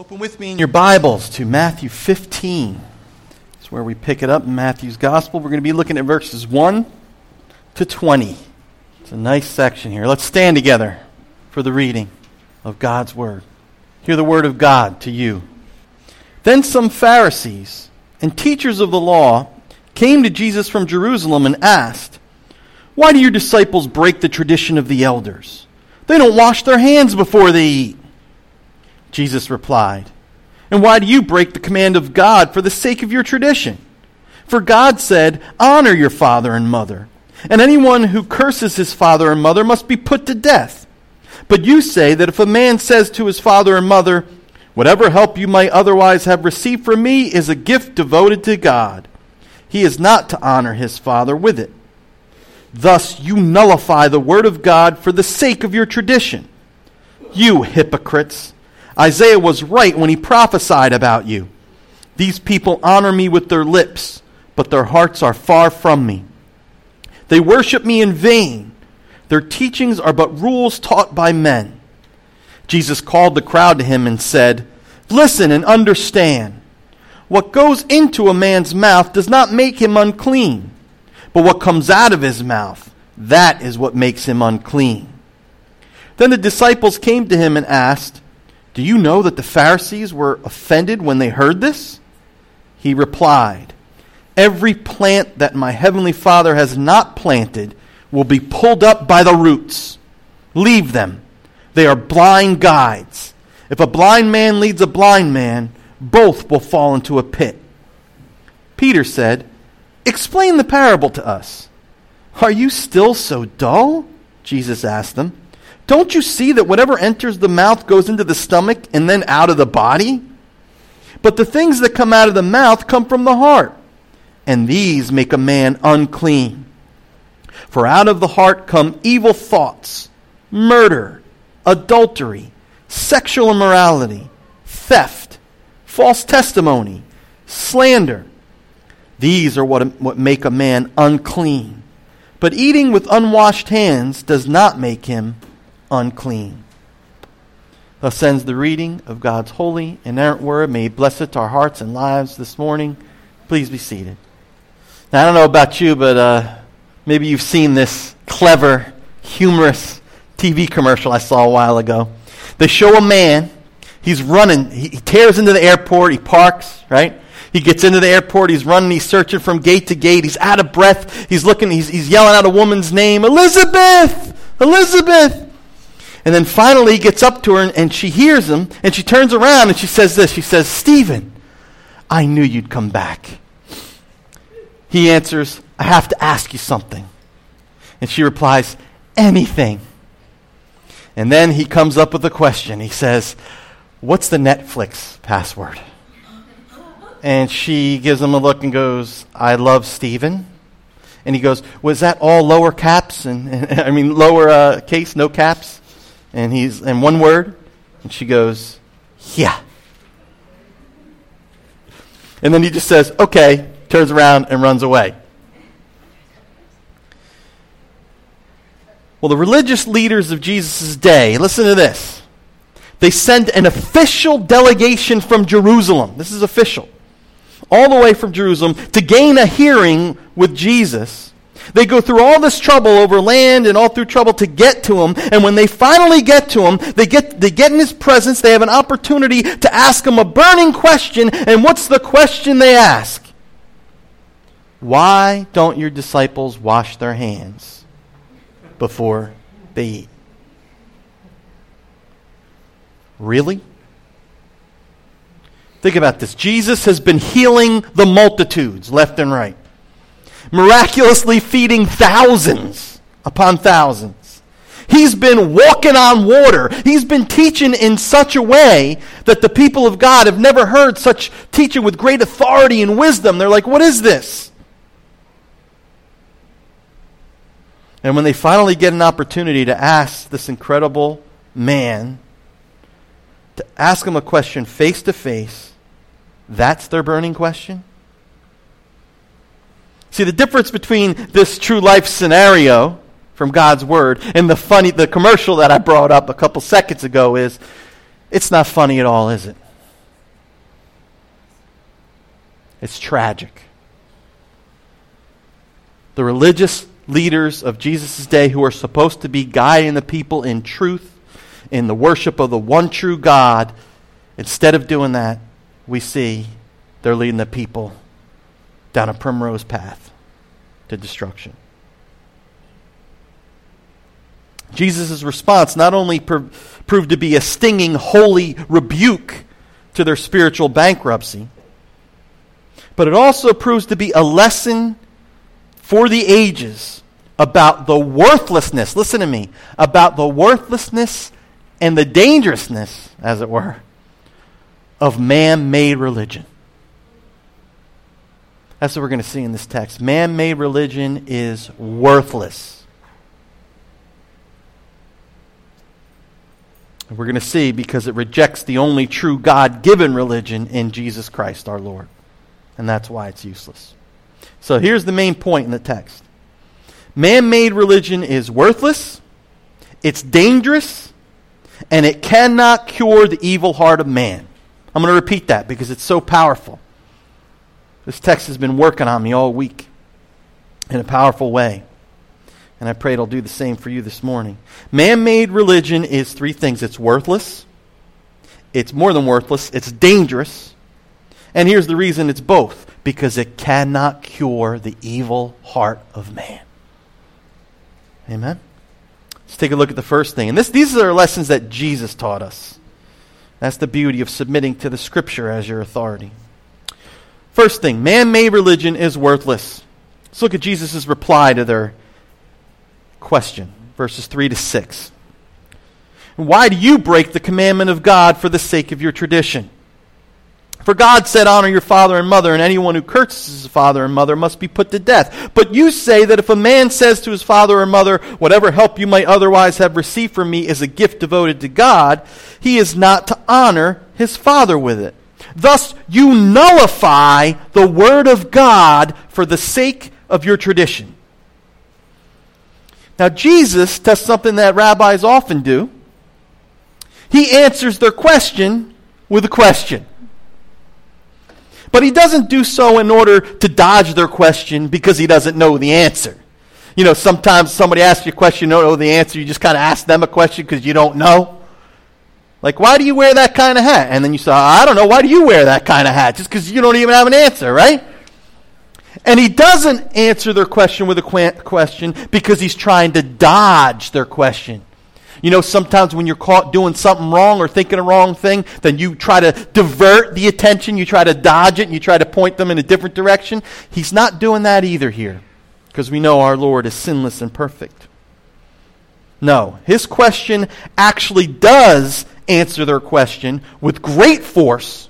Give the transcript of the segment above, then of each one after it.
Open with me in your Bibles to Matthew 15. It's where we pick it up in Matthew's Gospel. We're going to be looking at verses 1 to 20. It's a nice section here. Let's stand together for the reading of God's Word. Hear the Word of God to you. Then some Pharisees and teachers of the law came to Jesus from Jerusalem and asked, Why do your disciples break the tradition of the elders? They don't wash their hands before they eat. Jesus replied, And why do you break the command of God for the sake of your tradition? For God said, Honor your father and mother, and anyone who curses his father and mother must be put to death. But you say that if a man says to his father and mother, Whatever help you might otherwise have received from me is a gift devoted to God, he is not to honor his father with it. Thus you nullify the word of God for the sake of your tradition. You hypocrites! Isaiah was right when he prophesied about you. These people honor me with their lips, but their hearts are far from me. They worship me in vain. Their teachings are but rules taught by men. Jesus called the crowd to him and said, Listen and understand. What goes into a man's mouth does not make him unclean, but what comes out of his mouth, that is what makes him unclean. Then the disciples came to him and asked, do you know that the Pharisees were offended when they heard this? He replied, Every plant that my heavenly Father has not planted will be pulled up by the roots. Leave them. They are blind guides. If a blind man leads a blind man, both will fall into a pit. Peter said, Explain the parable to us. Are you still so dull? Jesus asked them. Don't you see that whatever enters the mouth goes into the stomach and then out of the body? But the things that come out of the mouth come from the heart, and these make a man unclean. For out of the heart come evil thoughts, murder, adultery, sexual immorality, theft, false testimony, slander. These are what, what make a man unclean. But eating with unwashed hands does not make him unclean. Thus ends the reading of God's holy, inerrant word. May bless it to our hearts and lives this morning. Please be seated. Now, I don't know about you, but uh, maybe you've seen this clever, humorous TV commercial I saw a while ago. They show a man. He's running. He, he tears into the airport. He parks, right? He gets into the airport. He's running. He's searching from gate to gate. He's out of breath. He's looking. He's, he's yelling out a woman's name Elizabeth! Elizabeth! And then finally he gets up to her and, and, she hears him and she turns around and she says this. She says, Stephen, I knew you'd come back. He answers, I have to ask you something. And she replies, anything. And then he comes up with a question. He says, What's the Netflix password? And she gives him a look and goes, I love Stephen. And he goes, Was that all lower caps? And, and I mean, lower uh, case, no caps? And he's, in one word, and she goes, yeah. And then he just says, okay, turns around and runs away. Well, the religious leaders of Jesus' day, listen to this. They send an official delegation from Jerusalem. This is official. All the way from Jerusalem to gain a hearing with Jesus they go through all this trouble over land and all through trouble to get to him. And when they finally get to him, they get, they get in his presence. They have an opportunity to ask him a burning question. And what's the question they ask? Why don't your disciples wash their hands before they eat? Really? Think about this. Jesus has been healing the multitudes left and right miraculously feeding thousands upon thousands. He's been walking on water. He's been teaching in such a way that the people of God have never heard such teaching with great authority and wisdom. They're like, what is this? And when they finally get an opportunity to ask this incredible man, to ask him a question face to face, that's their burning question? See, the difference between this true life scenario from God's word and the funny the commercial that I brought up a couple seconds ago is it's not funny at all, is it? It's tragic. The religious leaders of Jesus' day who are supposed to be guiding the people in truth, in the worship of the one true God, instead of doing that, we see they're leading the people down a primrose path to destruction. Jesus' response not only proved to be a stinging, holy rebuke to their spiritual bankruptcy, but it also proves to be a lesson for the ages about the worthlessness, listen to me, about the worthlessness and the dangerousness, as it were, of man made religion. That's what we're going to see in this text. Man made religion is worthless. We're going to see because it rejects the only true God given religion in Jesus Christ our Lord. And that's why it's useless. So here's the main point in the text man made religion is worthless, it's dangerous, and it cannot cure the evil heart of man. I'm going to repeat that because it's so powerful. This text has been working on me all week in a powerful way. And I pray it'll do the same for you this morning. Man made religion is three things it's worthless, it's more than worthless, it's dangerous. And here's the reason it's both because it cannot cure the evil heart of man. Amen? Let's take a look at the first thing. And this, these are lessons that Jesus taught us. That's the beauty of submitting to the Scripture as your authority. First thing man made religion is worthless. Let's look at Jesus' reply to their question, verses 3 to 6. Why do you break the commandment of God for the sake of your tradition? For God said, Honor your father and mother, and anyone who curses his father and mother must be put to death. But you say that if a man says to his father or mother, Whatever help you might otherwise have received from me is a gift devoted to God, he is not to honor his father with it. Thus, you nullify the word of God for the sake of your tradition. Now, Jesus does something that rabbis often do. He answers their question with a question. But he doesn't do so in order to dodge their question because he doesn't know the answer. You know, sometimes somebody asks you a question, you don't know the answer, you just kind of ask them a question because you don't know. Like, why do you wear that kind of hat? And then you say, I don't know, why do you wear that kind of hat? Just because you don't even have an answer, right? And he doesn't answer their question with a question because he's trying to dodge their question. You know, sometimes when you're caught doing something wrong or thinking a wrong thing, then you try to divert the attention, you try to dodge it, and you try to point them in a different direction. He's not doing that either here because we know our Lord is sinless and perfect. No, his question actually does answer their question with great force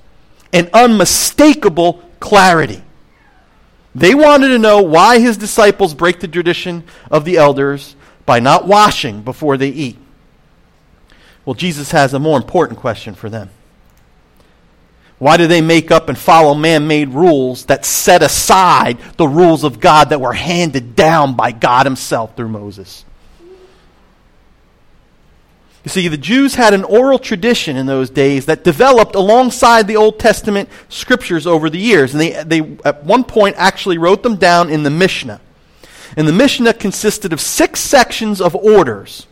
and unmistakable clarity. They wanted to know why his disciples break the tradition of the elders by not washing before they eat. Well, Jesus has a more important question for them. Why do they make up and follow man made rules that set aside the rules of God that were handed down by God Himself through Moses? You see, the Jews had an oral tradition in those days that developed alongside the Old Testament scriptures over the years. And they, they at one point, actually wrote them down in the Mishnah. And the Mishnah consisted of six sections of orders.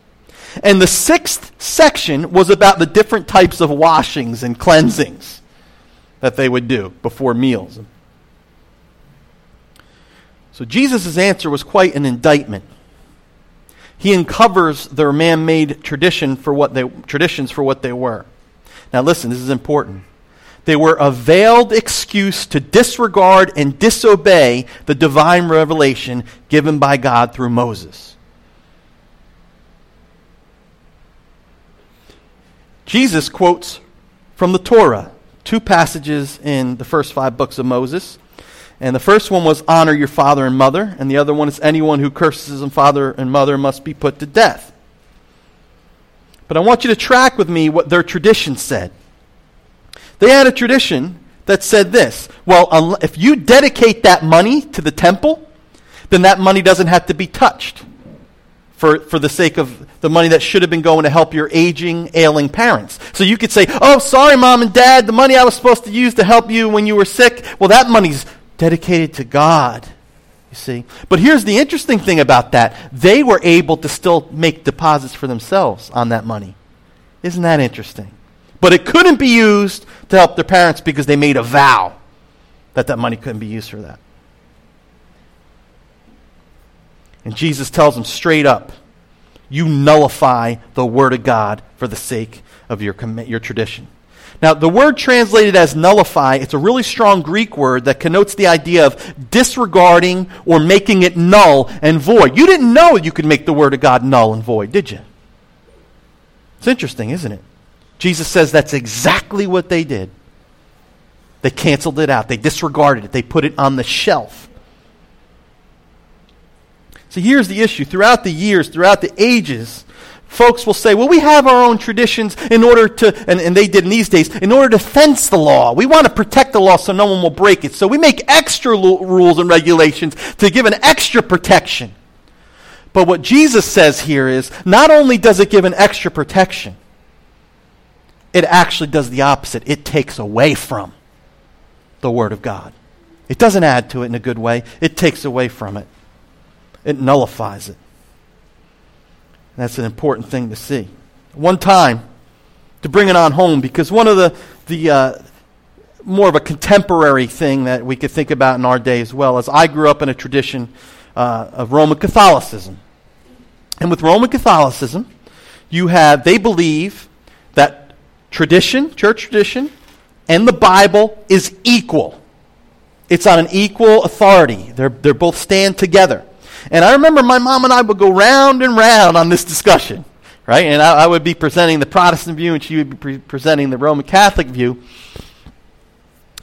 And the sixth section was about the different types of washings and cleansings that they would do before meals. So Jesus' answer was quite an indictment he uncovers their man-made tradition for what they, traditions for what they were. Now listen, this is important. They were a veiled excuse to disregard and disobey the divine revelation given by God through Moses. Jesus quotes from the Torah, two passages in the first five books of Moses. And the first one was honor your father and mother, and the other one is anyone who curses his father and mother must be put to death. But I want you to track with me what their tradition said. They had a tradition that said this well, if you dedicate that money to the temple, then that money doesn't have to be touched for, for the sake of the money that should have been going to help your aging, ailing parents. So you could say, oh, sorry, mom and dad, the money I was supposed to use to help you when you were sick, well, that money's dedicated to God. You see? But here's the interesting thing about that they were able to still make deposits for themselves on that money. Isn't that interesting? But it couldn't be used to help their parents because they made a vow that that money couldn't be used for that. And Jesus tells them straight up you nullify the Word of God for the sake of your, your tradition. Now, the word translated as nullify, it's a really strong Greek word that connotes the idea of disregarding or making it null and void. You didn't know you could make the Word of God null and void, did you? It's interesting, isn't it? Jesus says that's exactly what they did. They canceled it out, they disregarded it, they put it on the shelf. So here's the issue. Throughout the years, throughout the ages, folks will say, well, we have our own traditions in order to, and, and they did in these days, in order to fence the law. We want to protect the law so no one will break it. So we make extra lo- rules and regulations to give an extra protection. But what Jesus says here is not only does it give an extra protection, it actually does the opposite. It takes away from the Word of God. It doesn't add to it in a good way, it takes away from it it nullifies it. That's an important thing to see. One time, to bring it on home, because one of the, the uh, more of a contemporary thing that we could think about in our day as well is I grew up in a tradition uh, of Roman Catholicism. And with Roman Catholicism, you have, they believe that tradition, church tradition, and the Bible is equal. It's on an equal authority. They're, they're both stand together. And I remember my mom and I would go round and round on this discussion, right? And I, I would be presenting the Protestant view, and she would be pre- presenting the Roman Catholic view.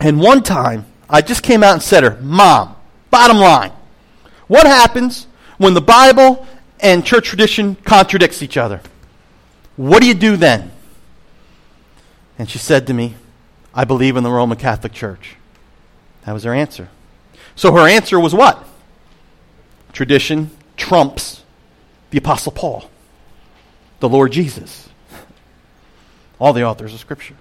And one time, I just came out and said to her, Mom, bottom line, what happens when the Bible and church tradition contradicts each other? What do you do then? And she said to me, I believe in the Roman Catholic Church. That was her answer. So her answer was what? Tradition trumps the Apostle Paul, the Lord Jesus, all the authors of Scripture.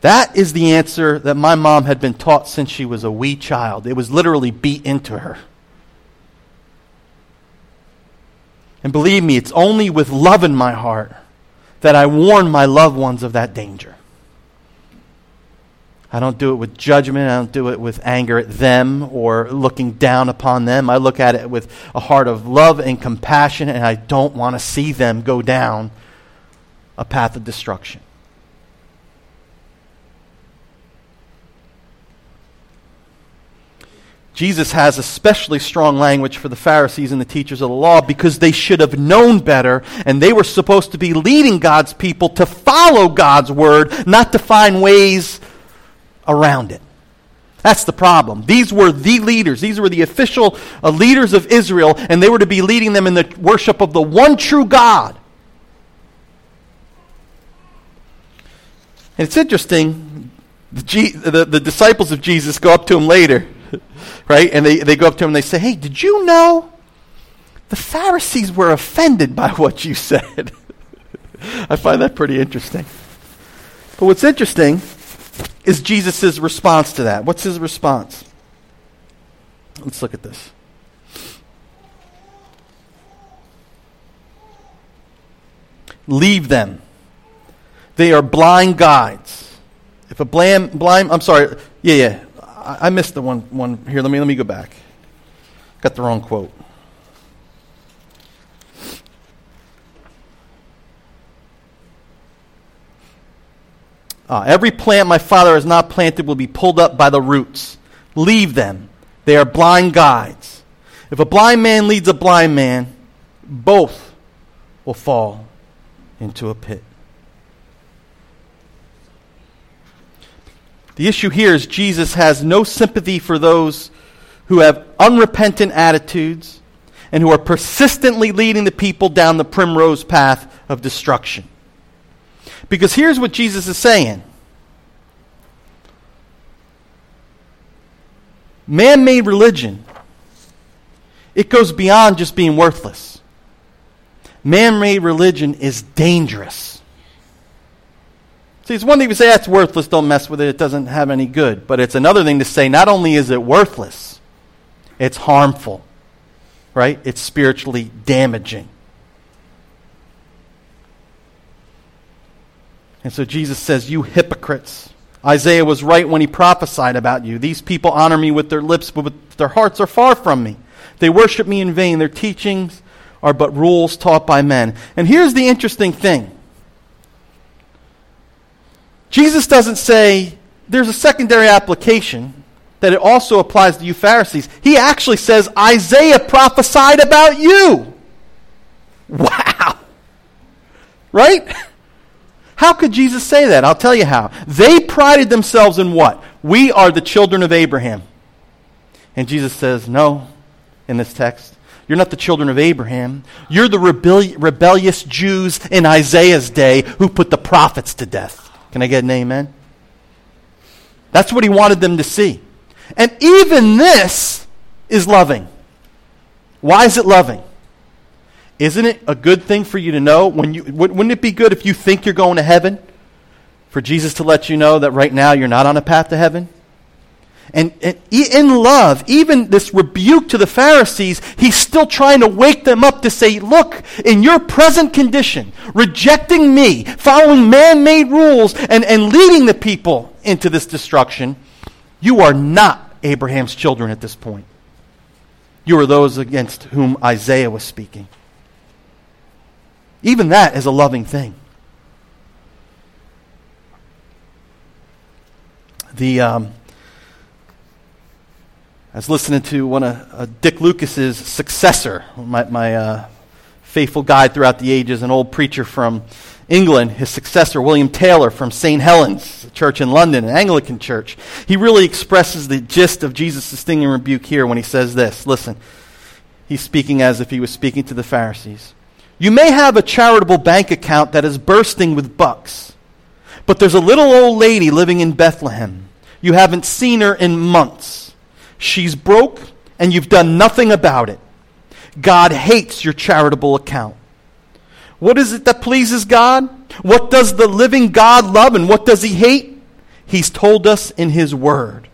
That is the answer that my mom had been taught since she was a wee child. It was literally beat into her. And believe me, it's only with love in my heart that I warn my loved ones of that danger. I don't do it with judgment. I don't do it with anger at them or looking down upon them. I look at it with a heart of love and compassion, and I don't want to see them go down a path of destruction. Jesus has especially strong language for the Pharisees and the teachers of the law because they should have known better and they were supposed to be leading God's people to follow God's word, not to find ways around it. That's the problem. These were the leaders. These were the official uh, leaders of Israel, and they were to be leading them in the worship of the one true God. And it's interesting, the, G, the, the disciples of Jesus go up to him later, right? And they, they go up to him and they say, Hey, did you know the Pharisees were offended by what you said? I find that pretty interesting. But what's interesting is Jesus' response to that. What's his response? Let's look at this. Leave them. They are blind guides. If a blind, blind I'm sorry, yeah, yeah. I, I missed the one, one here. Let me, let me go back. Got the wrong quote. Uh, every plant my Father has not planted will be pulled up by the roots. Leave them. They are blind guides. If a blind man leads a blind man, both will fall into a pit. The issue here is Jesus has no sympathy for those who have unrepentant attitudes and who are persistently leading the people down the primrose path of destruction. Because here's what Jesus is saying man made religion it goes beyond just being worthless. Man made religion is dangerous. See, it's one thing to say that's worthless, don't mess with it, it doesn't have any good. But it's another thing to say not only is it worthless, it's harmful, right? It's spiritually damaging. And so Jesus says, You hypocrites. Isaiah was right when he prophesied about you. These people honor me with their lips, but their hearts are far from me. They worship me in vain. Their teachings are but rules taught by men. And here's the interesting thing Jesus doesn't say there's a secondary application that it also applies to you Pharisees. He actually says Isaiah prophesied about you. Wow. Right? How could Jesus say that? I'll tell you how. They prided themselves in what? We are the children of Abraham. And Jesus says, No, in this text. You're not the children of Abraham. You're the rebelli- rebellious Jews in Isaiah's day who put the prophets to death. Can I get an amen? That's what he wanted them to see. And even this is loving. Why is it loving? Isn't it a good thing for you to know? When you, wouldn't it be good if you think you're going to heaven? For Jesus to let you know that right now you're not on a path to heaven? And, and, in love, even this rebuke to the Pharisees, he's still trying to wake them up to say, look, in your present condition, rejecting me, following man made rules, and, and leading the people into this destruction, you are not Abraham's children at this point. You are those against whom Isaiah was speaking. Even that is a loving thing. The um, I was listening to one of uh, Dick Lucas's successor, my, my uh, faithful guide throughout the ages, an old preacher from England, his successor, William Taylor from St. Helens Church in London, an Anglican church. He really expresses the gist of Jesus' stinging rebuke here when he says this. Listen, he's speaking as if he was speaking to the Pharisees. You may have a charitable bank account that is bursting with bucks, but there's a little old lady living in Bethlehem. You haven't seen her in months. She's broke, and you've done nothing about it. God hates your charitable account. What is it that pleases God? What does the living God love, and what does he hate? He's told us in his word.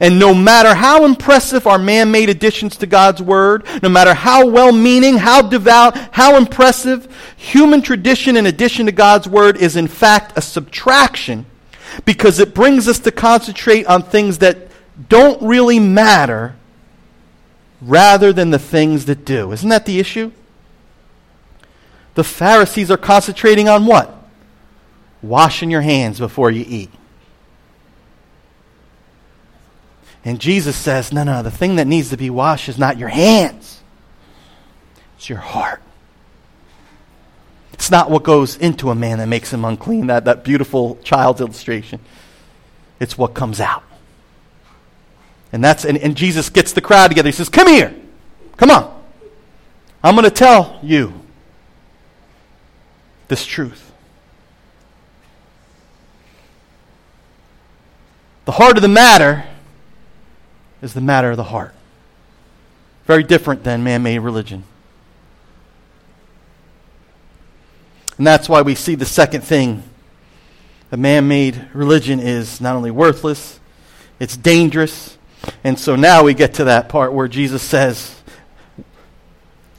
And no matter how impressive our man made additions to God's Word, no matter how well meaning, how devout, how impressive, human tradition in addition to God's Word is in fact a subtraction because it brings us to concentrate on things that don't really matter rather than the things that do. Isn't that the issue? The Pharisees are concentrating on what? Washing your hands before you eat. And Jesus says, no, no, the thing that needs to be washed is not your hands, it's your heart. It's not what goes into a man that makes him unclean, that, that beautiful child's illustration. It's what comes out. And that's and, and Jesus gets the crowd together. He says, Come here. Come on. I'm going to tell you this truth. The heart of the matter is the matter of the heart. Very different than man made religion. And that's why we see the second thing. A man made religion is not only worthless, it's dangerous. And so now we get to that part where Jesus says,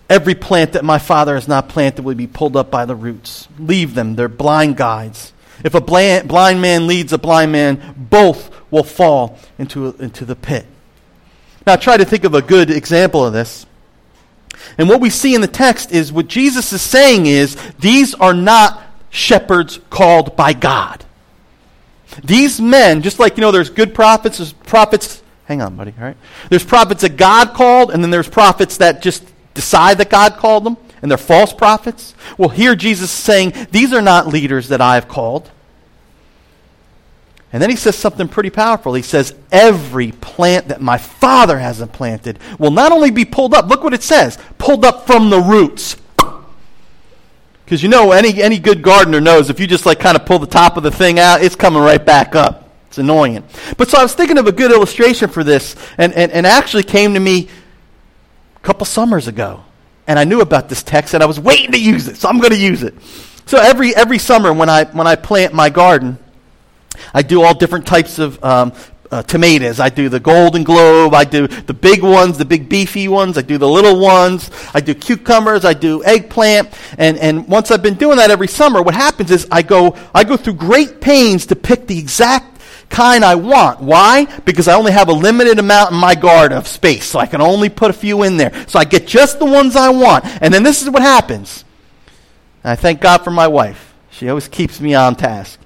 Every plant that my Father has not planted will be pulled up by the roots. Leave them, they're blind guides. If a blind man leads a blind man, both will fall into, into the pit. Now, try to think of a good example of this. And what we see in the text is what Jesus is saying is these are not shepherds called by God. These men, just like, you know, there's good prophets, there's prophets, hang on, buddy, all right? There's prophets that God called, and then there's prophets that just decide that God called them, and they're false prophets. Well, here Jesus is saying, these are not leaders that I have called. And then he says something pretty powerful. He says, Every plant that my Father hasn't planted will not only be pulled up, look what it says, pulled up from the roots. Because you know, any, any good gardener knows if you just like kind of pull the top of the thing out, it's coming right back up. It's annoying. But so I was thinking of a good illustration for this, and, and, and actually came to me a couple summers ago. And I knew about this text and I was waiting to use it, so I'm going to use it. So every, every summer when I, when I plant my garden, I do all different types of um, uh, tomatoes. I do the Golden Globe. I do the big ones, the big beefy ones. I do the little ones. I do cucumbers. I do eggplant. And, and once I've been doing that every summer, what happens is I go, I go through great pains to pick the exact kind I want. Why? Because I only have a limited amount in my garden of space, so I can only put a few in there. So I get just the ones I want. And then this is what happens. And I thank God for my wife. She always keeps me on task.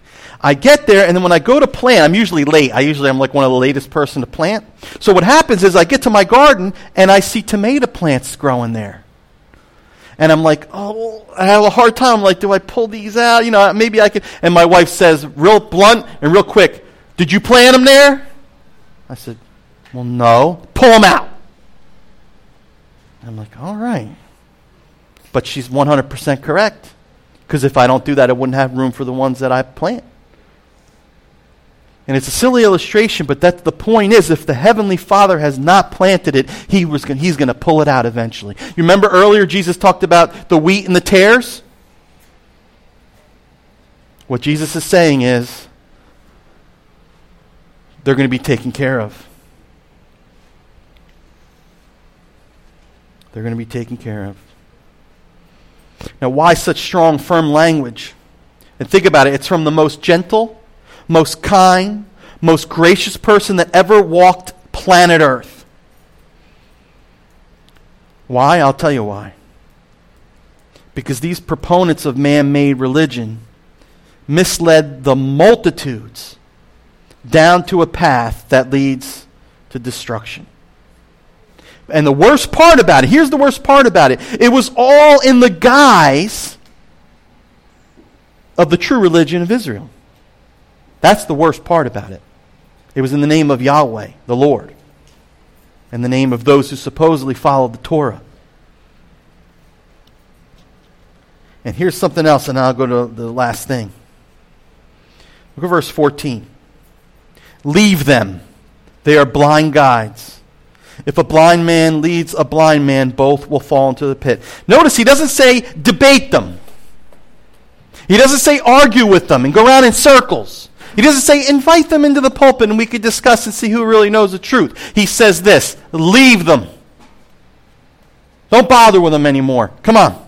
I get there, and then when I go to plant, I'm usually late. I usually am like one of the latest person to plant. So what happens is I get to my garden, and I see tomato plants growing there. And I'm like, oh, I have a hard time. I'm like, do I pull these out? You know, maybe I could. And my wife says, real blunt and real quick, did you plant them there? I said, Well, no. Pull them out. I'm like, All right. But she's 100% correct. Because if I don't do that, I wouldn't have room for the ones that I plant. And it's a silly illustration, but that's the point is if the Heavenly Father has not planted it, he was gonna, he's going to pull it out eventually. You remember earlier Jesus talked about the wheat and the tares? What Jesus is saying is they're going to be taken care of. They're going to be taken care of. Now, why such strong, firm language? And think about it it's from the most gentle, most kind, most gracious person that ever walked planet Earth. Why? I'll tell you why. Because these proponents of man made religion misled the multitudes down to a path that leads to destruction. And the worst part about it, here's the worst part about it it was all in the guise of the true religion of Israel. That's the worst part about it. It was in the name of Yahweh, the Lord, and the name of those who supposedly followed the Torah. And here's something else, and I'll go to the last thing. Look at verse 14. Leave them. They are blind guides. If a blind man leads a blind man, both will fall into the pit. Notice he doesn't say debate them. He doesn't say argue with them and go around in circles. He doesn't say invite them into the pulpit and we could discuss and see who really knows the truth. He says this leave them. Don't bother with them anymore. Come on.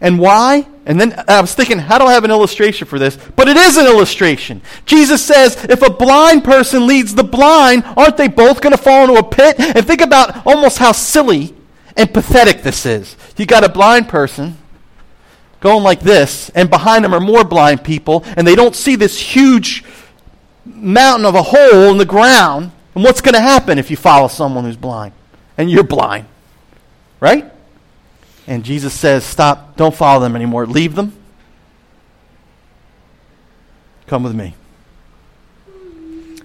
And why? And then I was thinking, how do I have an illustration for this? But it is an illustration. Jesus says, if a blind person leads the blind, aren't they both going to fall into a pit? And think about almost how silly and pathetic this is. You got a blind person going like this, and behind them are more blind people, and they don't see this huge mountain of a hole in the ground. And what's going to happen if you follow someone who's blind? And you're blind. Right? And Jesus says, Stop, don't follow them anymore. Leave them. Come with me.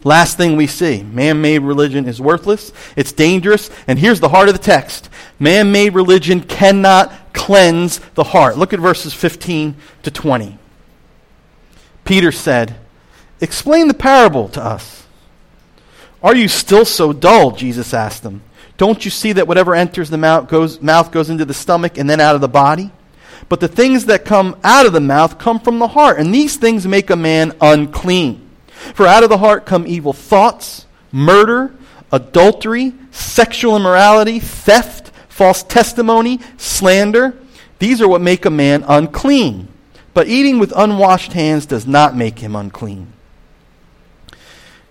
Last thing we see man made religion is worthless, it's dangerous, and here's the heart of the text man made religion cannot cleanse the heart. Look at verses 15 to 20. Peter said, Explain the parable to us. Are you still so dull? Jesus asked them. Don't you see that whatever enters the mouth goes, mouth goes into the stomach and then out of the body? But the things that come out of the mouth come from the heart, and these things make a man unclean. For out of the heart come evil thoughts, murder, adultery, sexual immorality, theft, false testimony, slander. These are what make a man unclean. But eating with unwashed hands does not make him unclean.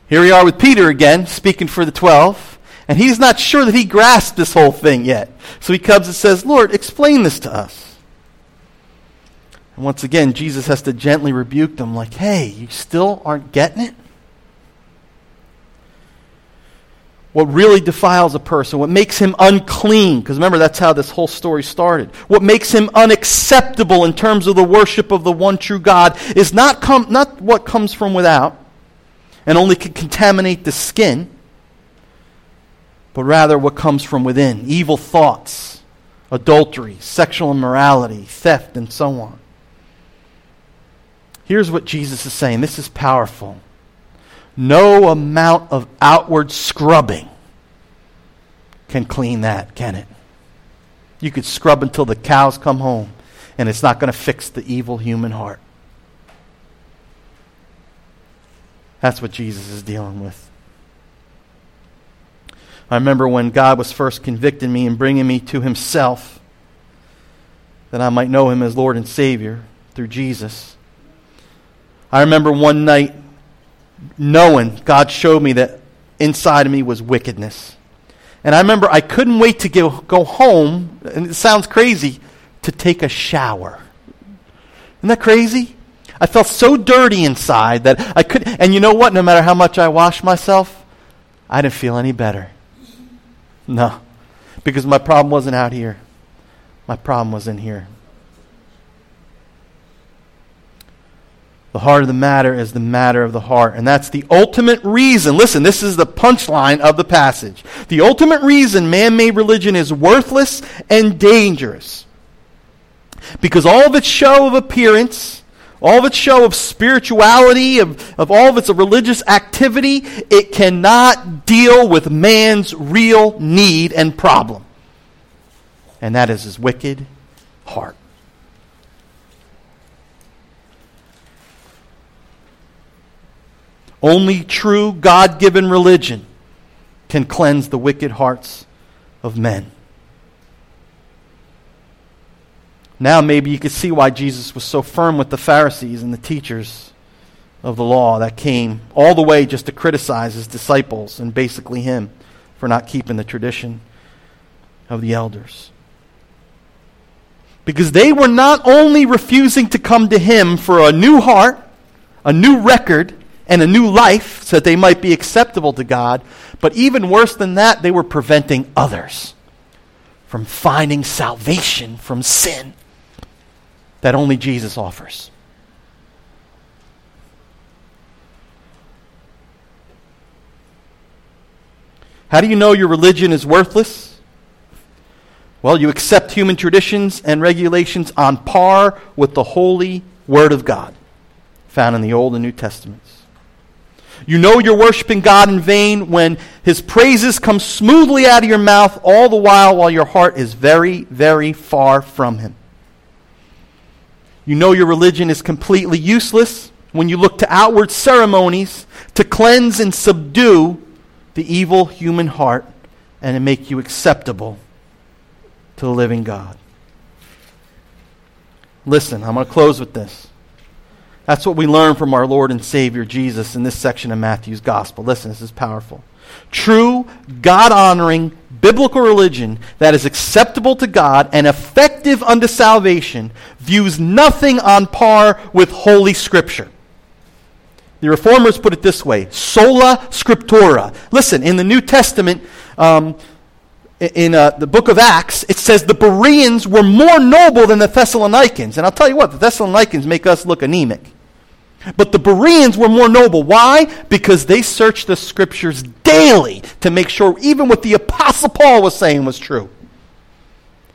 Here we are with Peter again, speaking for the twelve. And he's not sure that he grasped this whole thing yet. So he comes and says, Lord, explain this to us. And once again, Jesus has to gently rebuke them, like, hey, you still aren't getting it? What really defiles a person, what makes him unclean, because remember, that's how this whole story started. What makes him unacceptable in terms of the worship of the one true God is not, com- not what comes from without and only can contaminate the skin but rather what comes from within evil thoughts, adultery, sexual immorality, theft, and so on. Here's what Jesus is saying this is powerful. No amount of outward scrubbing can clean that, can it? You could scrub until the cows come home, and it's not going to fix the evil human heart. That's what Jesus is dealing with. I remember when God was first convicting me and bringing me to Himself, that I might know Him as Lord and Savior through Jesus. I remember one night knowing God showed me that inside of me was wickedness. And I remember I couldn't wait to go, go home, and it sounds crazy, to take a shower. Isn't that crazy? I felt so dirty inside that I could and you know what? No matter how much I washed myself, I didn't feel any better. No. Because my problem wasn't out here. My problem was in here. The heart of the matter is the matter of the heart. And that's the ultimate reason. Listen, this is the punchline of the passage. The ultimate reason man made religion is worthless and dangerous. Because all of its show of appearance, all of its show of spirituality, of, of all of its religious activity, it cannot deal with man's real need and problem. And that is his wicked heart. Only true God given religion can cleanse the wicked hearts of men. Now, maybe you could see why Jesus was so firm with the Pharisees and the teachers of the law that came all the way just to criticize his disciples and basically him for not keeping the tradition of the elders. Because they were not only refusing to come to him for a new heart, a new record, and a new life so that they might be acceptable to God. But even worse than that, they were preventing others from finding salvation from sin that only Jesus offers. How do you know your religion is worthless? Well, you accept human traditions and regulations on par with the holy Word of God found in the Old and New Testaments. You know you're worshiping God in vain when his praises come smoothly out of your mouth all the while while your heart is very, very far from him. You know your religion is completely useless when you look to outward ceremonies to cleanse and subdue the evil human heart and to make you acceptable to the living God. Listen, I'm going to close with this. That's what we learn from our Lord and Savior Jesus in this section of Matthew's gospel. Listen, this is powerful. True, God honoring, biblical religion that is acceptable to God and effective unto salvation views nothing on par with Holy Scripture. The Reformers put it this way sola scriptura. Listen, in the New Testament, um, in uh, the book of Acts, it says the Bereans were more noble than the Thessalonians. And I'll tell you what, the Thessalonians make us look anemic. But the Bereans were more noble. Why? Because they searched the scriptures daily to make sure even what the Apostle Paul was saying was true.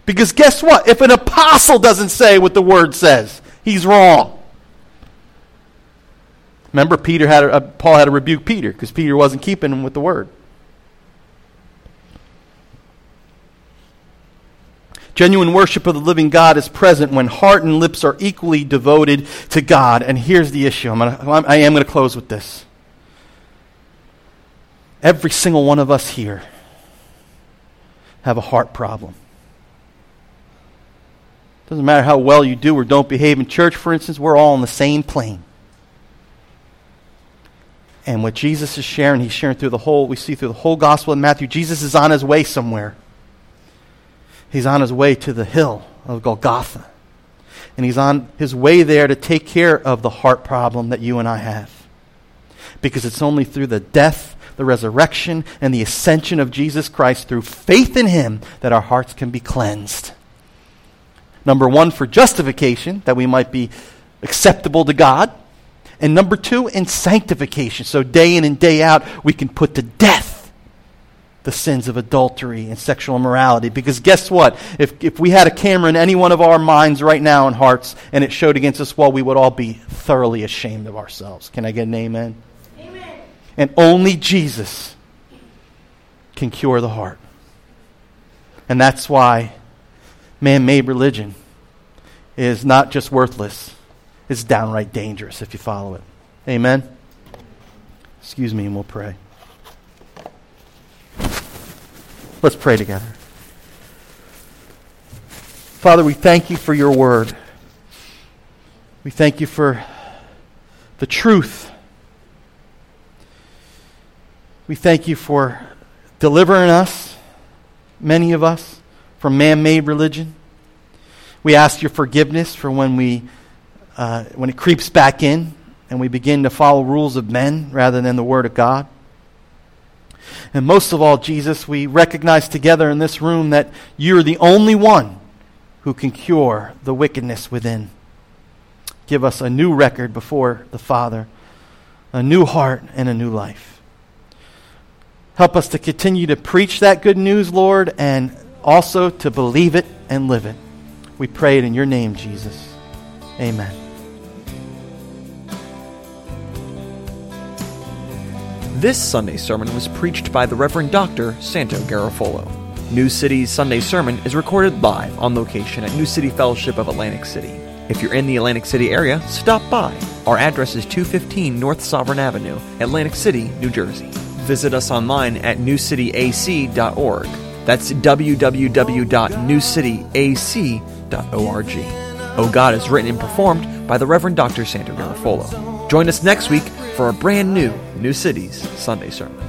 Because guess what? If an apostle doesn't say what the word says, he's wrong. Remember, Peter had a, Paul had to rebuke Peter because Peter wasn't keeping him with the word. Genuine worship of the living God is present when heart and lips are equally devoted to God. And here's the issue. I'm gonna, I am going to close with this. Every single one of us here have a heart problem. Doesn't matter how well you do or don't behave in church, for instance, we're all on the same plane. And what Jesus is sharing, he's sharing through the whole, we see through the whole gospel of Matthew, Jesus is on his way somewhere. He's on his way to the hill of Golgotha. And he's on his way there to take care of the heart problem that you and I have. Because it's only through the death, the resurrection, and the ascension of Jesus Christ, through faith in him, that our hearts can be cleansed. Number one, for justification, that we might be acceptable to God. And number two, in sanctification. So day in and day out, we can put to death the sins of adultery and sexual immorality. Because guess what? If, if we had a camera in any one of our minds right now and hearts and it showed against us, well, we would all be thoroughly ashamed of ourselves. Can I get an amen? Amen. And only Jesus can cure the heart. And that's why man made religion is not just worthless, it's downright dangerous if you follow it. Amen? Excuse me, and we'll pray. Let's pray together. Father, we thank you for your word. We thank you for the truth. We thank you for delivering us, many of us, from man made religion. We ask your forgiveness for when, we, uh, when it creeps back in and we begin to follow rules of men rather than the Word of God. And most of all, Jesus, we recognize together in this room that you're the only one who can cure the wickedness within. Give us a new record before the Father, a new heart, and a new life. Help us to continue to preach that good news, Lord, and also to believe it and live it. We pray it in your name, Jesus. Amen. This Sunday sermon was preached by the Reverend Dr. Santo Garofolo. New City's Sunday sermon is recorded live on location at New City Fellowship of Atlantic City. If you're in the Atlantic City area, stop by. Our address is 215 North Sovereign Avenue, Atlantic City, New Jersey. Visit us online at newcityac.org. That's www.newcityac.org. Oh God is written and performed by the Reverend Dr. Santo Garofolo. Join us next week for a brand new New Cities Sunday sermon.